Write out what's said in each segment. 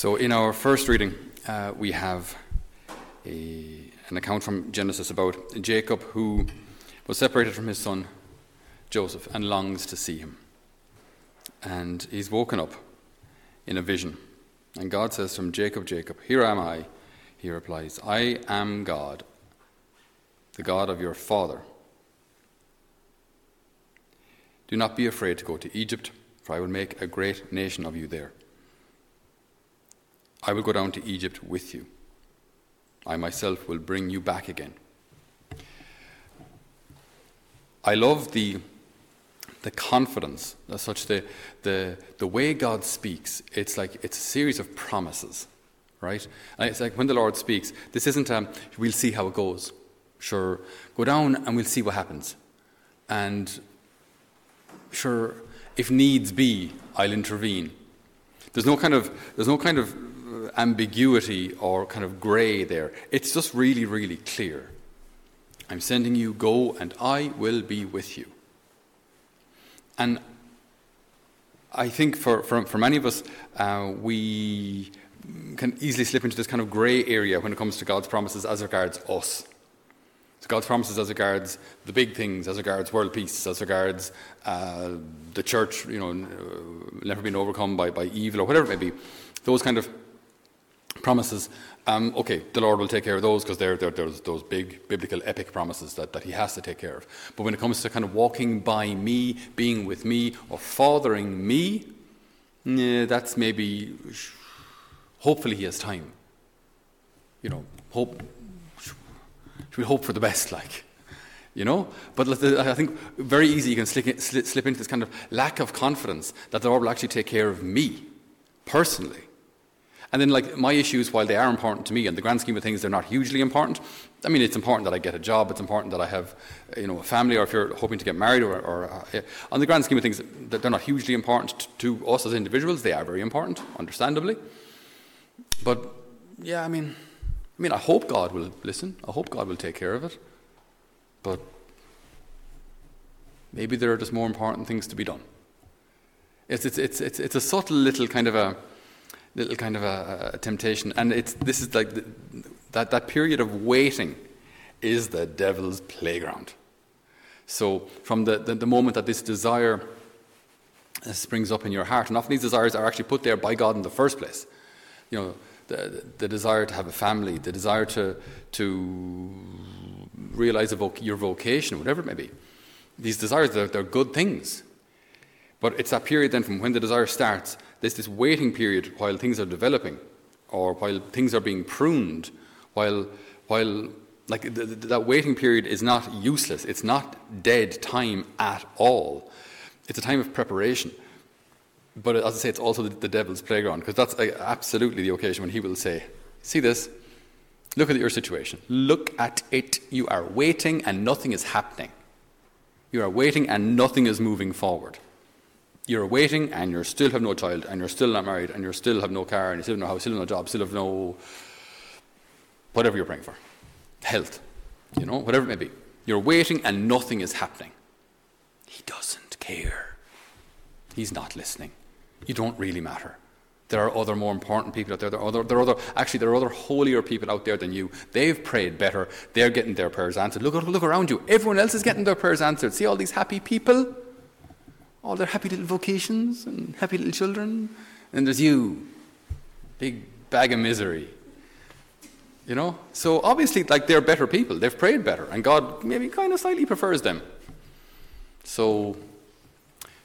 So, in our first reading, uh, we have a, an account from Genesis about Jacob who was separated from his son Joseph and longs to see him. And he's woken up in a vision. And God says to him, Jacob, Jacob, here am I. He replies, I am God, the God of your father. Do not be afraid to go to Egypt, for I will make a great nation of you there. I will go down to Egypt with you. I myself will bring you back again. I love the, the confidence, as such, the, the, the way God speaks. It's like it's a series of promises, right? And it's like when the Lord speaks, this isn't a, we'll see how it goes. Sure, go down and we'll see what happens. And sure, if needs be, I'll intervene. There's no kind of, there's no kind of ambiguity or kind of grey there. It's just really, really clear. I'm sending you, go, and I will be with you. And I think for, for, for many of us, uh, we can easily slip into this kind of grey area when it comes to God's promises as regards us. So God's promises as regards the big things, as regards world peace, as regards uh, the church, you know, never being overcome by, by evil or whatever it may be. Those kind of promises, um, okay, the Lord will take care of those because they're, they're, they're, those big biblical epic promises that, that He has to take care of. But when it comes to kind of walking by me, being with me, or fathering me, that's maybe, hopefully He has time. You know, hope, should we hope for the best, like? You know? But I think very easy you can slip, slip into this kind of lack of confidence that the Lord will actually take care of me personally and then, like, my issues, while they are important to me, in the grand scheme of things, they're not hugely important. I mean, it's important that I get a job, it's important that I have, you know, a family, or if you're hoping to get married, or, or uh, on the grand scheme of things, they're not hugely important to us as individuals. They are very important, understandably. But, yeah, I mean, I mean, I hope God will listen. I hope God will take care of it. But maybe there are just more important things to be done. It's, it's, it's, it's, it's a subtle little kind of a little kind of a, a temptation. And it's, this is like the, that, that period of waiting is the devil's playground. So, from the, the, the, moment that this desire uh, springs up in your heart, and often these desires are actually put there by God in the first place. You know, the, the desire to have a family, the desire to, to realize voc- your vocation, whatever it may be. These desires, they're, they're good things. But it's that period then from when the desire starts there's this waiting period while things are developing or while things are being pruned, while, while like the, the, that waiting period is not useless. It's not dead time at all. It's a time of preparation. But as I say, it's also the, the devil's playground because that's uh, absolutely the occasion when he will say, See this? Look at your situation. Look at it. You are waiting and nothing is happening. You are waiting and nothing is moving forward you're waiting and you still have no child and you're still not married and you still have no car and you still have no house, still have no job, still have no whatever you're praying for. Health, you know, whatever it may be. You're waiting and nothing is happening. He doesn't care. He's not listening. You don't really matter. There are other more important people out there. There are other, there are other actually, there are other holier people out there than you. They've prayed better. They're getting their prayers answered. Look, look around you. Everyone else is getting their prayers answered. See all these happy people? All their happy little vocations and happy little children. And there's you, big bag of misery. You know? So obviously, like, they're better people. They've prayed better. And God maybe kind of slightly prefers them. So,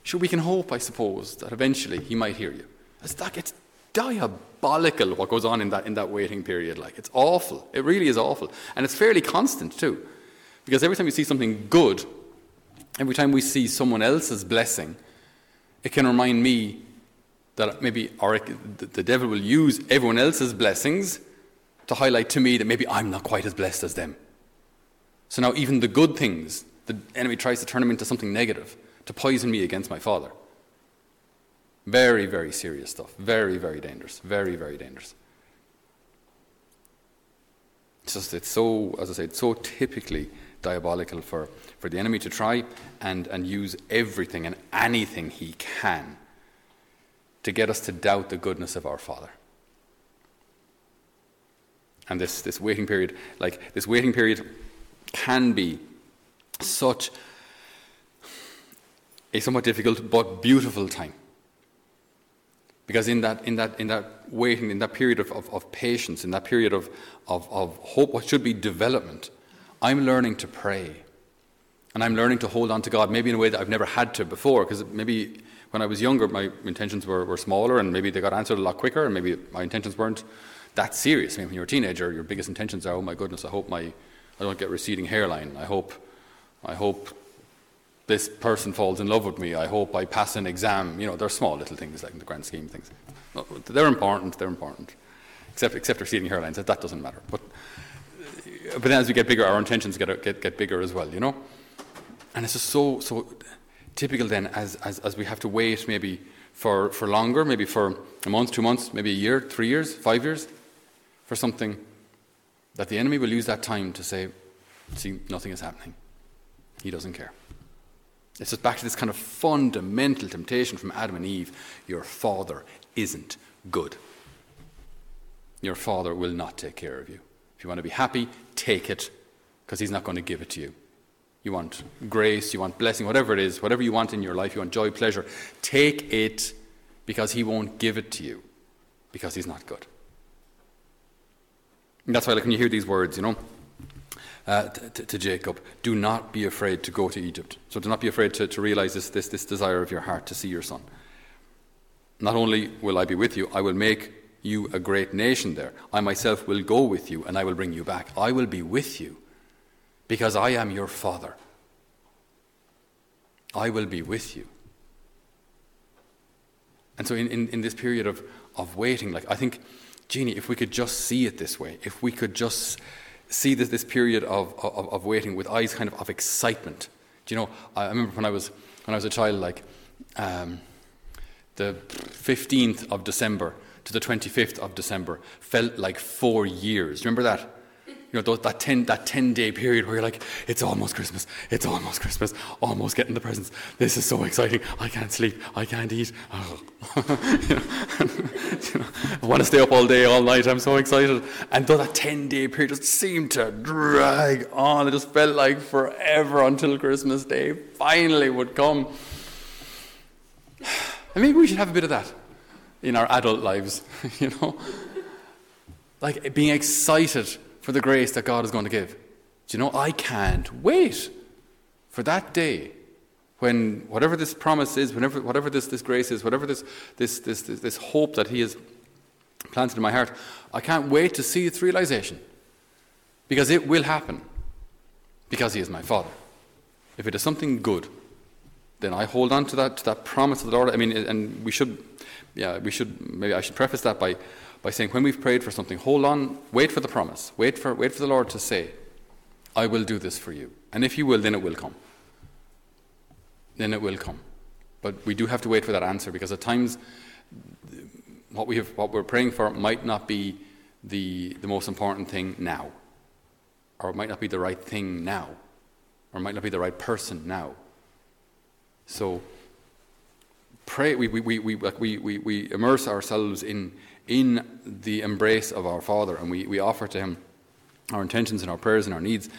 sure, we can hope, I suppose, that eventually He might hear you. It's like, it's diabolical what goes on in that, in that waiting period. Like, it's awful. It really is awful. And it's fairly constant, too. Because every time you see something good, every time we see someone else's blessing, it can remind me that maybe or the devil will use everyone else's blessings to highlight to me that maybe I'm not quite as blessed as them. So now, even the good things, the enemy tries to turn them into something negative to poison me against my father. Very, very serious stuff. Very, very dangerous. Very, very dangerous. It's just, it's so, as I said, so typically diabolical for, for the enemy to try and, and use everything and anything he can to get us to doubt the goodness of our Father. And this, this waiting period, like this waiting period can be such a somewhat difficult but beautiful time. Because in that, in that, in that waiting, in that period of, of, of patience, in that period of, of, of hope, what should be development, I'm learning to pray. And I'm learning to hold on to God, maybe in a way that I've never had to before, because maybe when I was younger, my intentions were, were smaller and maybe they got answered a lot quicker, and maybe my intentions weren't that serious. I mean, when you're a teenager, your biggest intentions are, oh my goodness, I hope my, I don't get receding hairline. I hope, I hope this person falls in love with me. I hope I pass an exam. You know, they're small little things, like in the grand scheme of things. They're important, they're important. Except, except receding hairlines, that doesn't matter. But, but then as we get bigger, our intentions get, get, get bigger as well, you know? And it's just so, so typical then as, as, as we have to wait maybe for, for longer, maybe for a month, two months, maybe a year, three years, five years, for something that the enemy will use that time to say, see, nothing is happening. He doesn't care. It's just back to this kind of fundamental temptation from Adam and Eve. Your father isn't good. Your father will not take care of you. You want to be happy, take it, because he's not going to give it to you. You want grace, you want blessing, whatever it is, whatever you want in your life, you want joy, pleasure, take it because he won't give it to you, because he's not good. And that's why, like, when you hear these words, you know, uh, to, to, Jacob, do not be afraid to go to Egypt. So do not be afraid to, to realize this, this, this desire of your heart to see your son. Not only will I be with you, I will make you a great nation there. I myself will go with you and I will bring you back. I will be with you because I am your father. I will be with you. And so, in, in, in this period of, of waiting, like I think, Jeannie, if we could just see it this way, if we could just see this, this period of, of, of, waiting with eyes kind of of excitement. Do you know, I remember when I was, when I was a child, like um, the 15th of December to the 25th of December felt like four years. Remember that? You know, that 10, that 10 day period where you're like, it's almost Christmas, it's almost Christmas, almost getting the presents. This is so exciting. I can't sleep, I can't eat. Oh. you, know, you know, I want to stay up all day, all night. I'm so excited. And though that 10 day period just seemed to drag on, it just felt like forever until Christmas Day finally would come. And maybe we should have a bit of that in our adult lives, you know? Like being excited for the grace that God is going to give. Do you know, I can't wait for that day when whatever this promise is, whenever, whatever this, this grace is, whatever this, this, this, this, this hope that He has planted in my heart, I can't wait to see its realization. Because it will happen. Because He is my Father. If it is something good, then I hold on to that, to that promise of the Lord. I mean, and we should, yeah, we should, maybe I should preface that by by saying, when we've prayed for something, hold on, wait for the promise, wait for, wait for the Lord to say, I will do this for you. And if you will, then it will come. Then it will come. But we do have to wait for that answer because at times what, we have, what we're praying for might not be the, the most important thing now, or it might not be the right thing now, or it might not be the right person now. So, pray, we, we, we, we, like we, we, we immerse ourselves in, in the embrace of our Father, and we, we offer to Him our intentions and our prayers and our needs.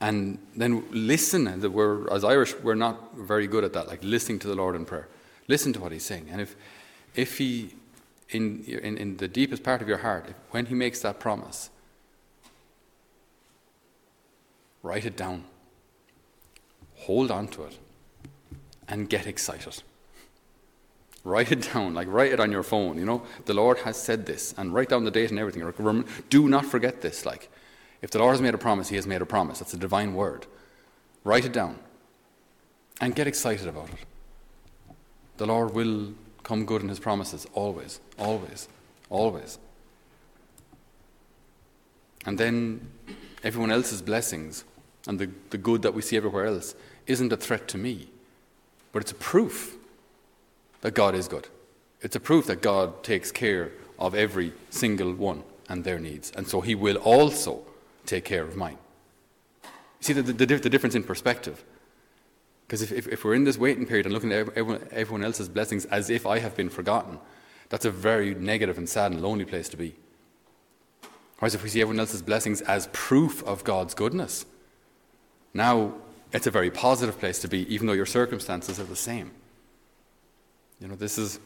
And then listen, we're, as Irish, we're not very good at that, like listening to the Lord in prayer. Listen to what He's saying. And if, if He, in, in, in the deepest part of your heart, if, when He makes that promise, write it down, hold on to it, and get excited. Write it down, like write it on your phone. You know, the Lord has said this, and write down the date and everything. Do not forget this. Like, if the Lord has made a promise, He has made a promise. That's a divine word. Write it down, and get excited about it. The Lord will come good in His promises, always, always, always. And then everyone else's blessings and the, the good that we see everywhere else isn't a threat to me, but it's a proof that God is good. It's a proof that God takes care of every single one and their needs. And so He will also take care of mine. You see the, the, the difference in perspective. Because if, if, if, we're in this waiting period and looking at everyone, everyone else's blessings as if I have been forgotten, that's a very negative and sad and lonely place to be. Whereas if we see everyone else's blessings as proof of God's goodness, now it's a very positive place to be, even though your circumstances are the same. You know, this is.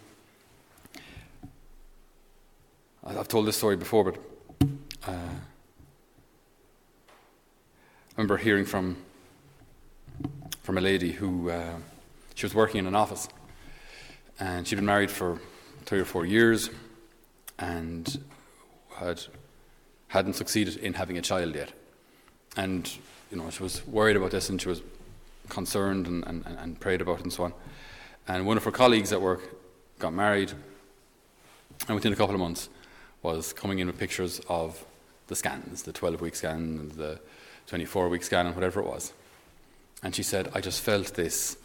I've told this story before, but uh, I remember hearing from from a lady who uh, she was working in an office, and she'd been married for three or four years, and had hadn't succeeded in having a child yet, and you know she was worried about this, and she was concerned and, and, and prayed about it and so on. And one of her colleagues at work got married, and within a couple of months was coming in with pictures of the scans, the 12 week scan, and the 24 week scan, and whatever it was. And she said, I just felt this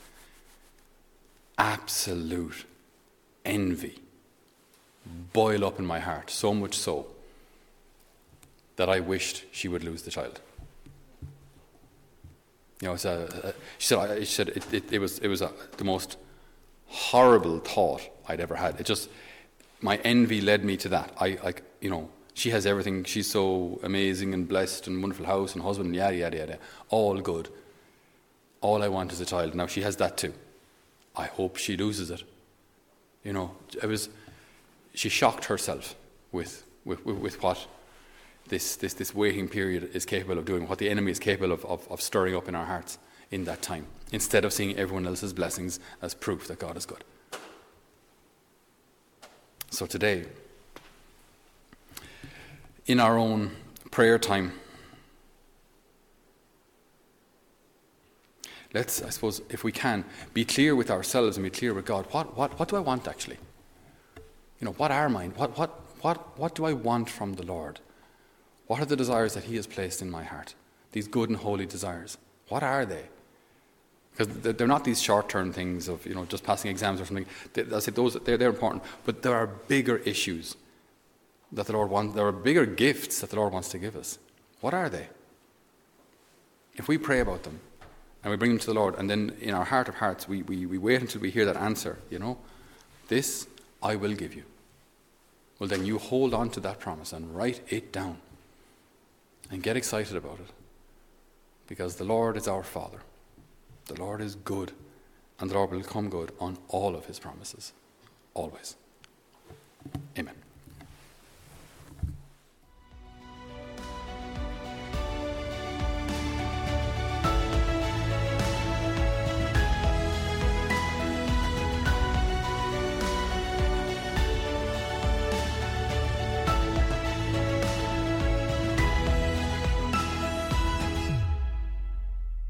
absolute envy boil up in my heart, so much so that I wished she would lose the child. You know, a, a, she said, she said it, it, it was, it was a, the most horrible thought I'd ever had. It just, my envy led me to that. I, like, you know, she has everything. She's so amazing and blessed and wonderful house and husband, and yada, yada, yada. All good. All I want is a child. Now she has that too. I hope she loses it. You know, it was, she shocked herself with, with, with what this, this, this waiting period is capable of doing, what the enemy is capable of, of, of stirring up in our hearts in that time, instead of seeing everyone else's blessings as proof that God is good. So today, in our own prayer time, let's, I suppose, if we can, be clear with ourselves and be clear with God. What, what, what do I want actually? You know, what are mine? What, what, what, what do I want from the Lord? What are the desires that He has placed in my heart? These good and holy desires. What are they? Because they're not these short-term things of you know just passing exams or something. I said those they're, they're important, but there are bigger issues that the Lord wants. There are bigger gifts that the Lord wants to give us. What are they? If we pray about them and we bring them to the Lord, and then in our heart of hearts we, we, we wait until we hear that answer, you know, this I will give you. Well, then you hold on to that promise and write it down and get excited about it. Because the Lord is our Father. The Lord is good, and the Lord will come good on all of his promises. Always. Amen.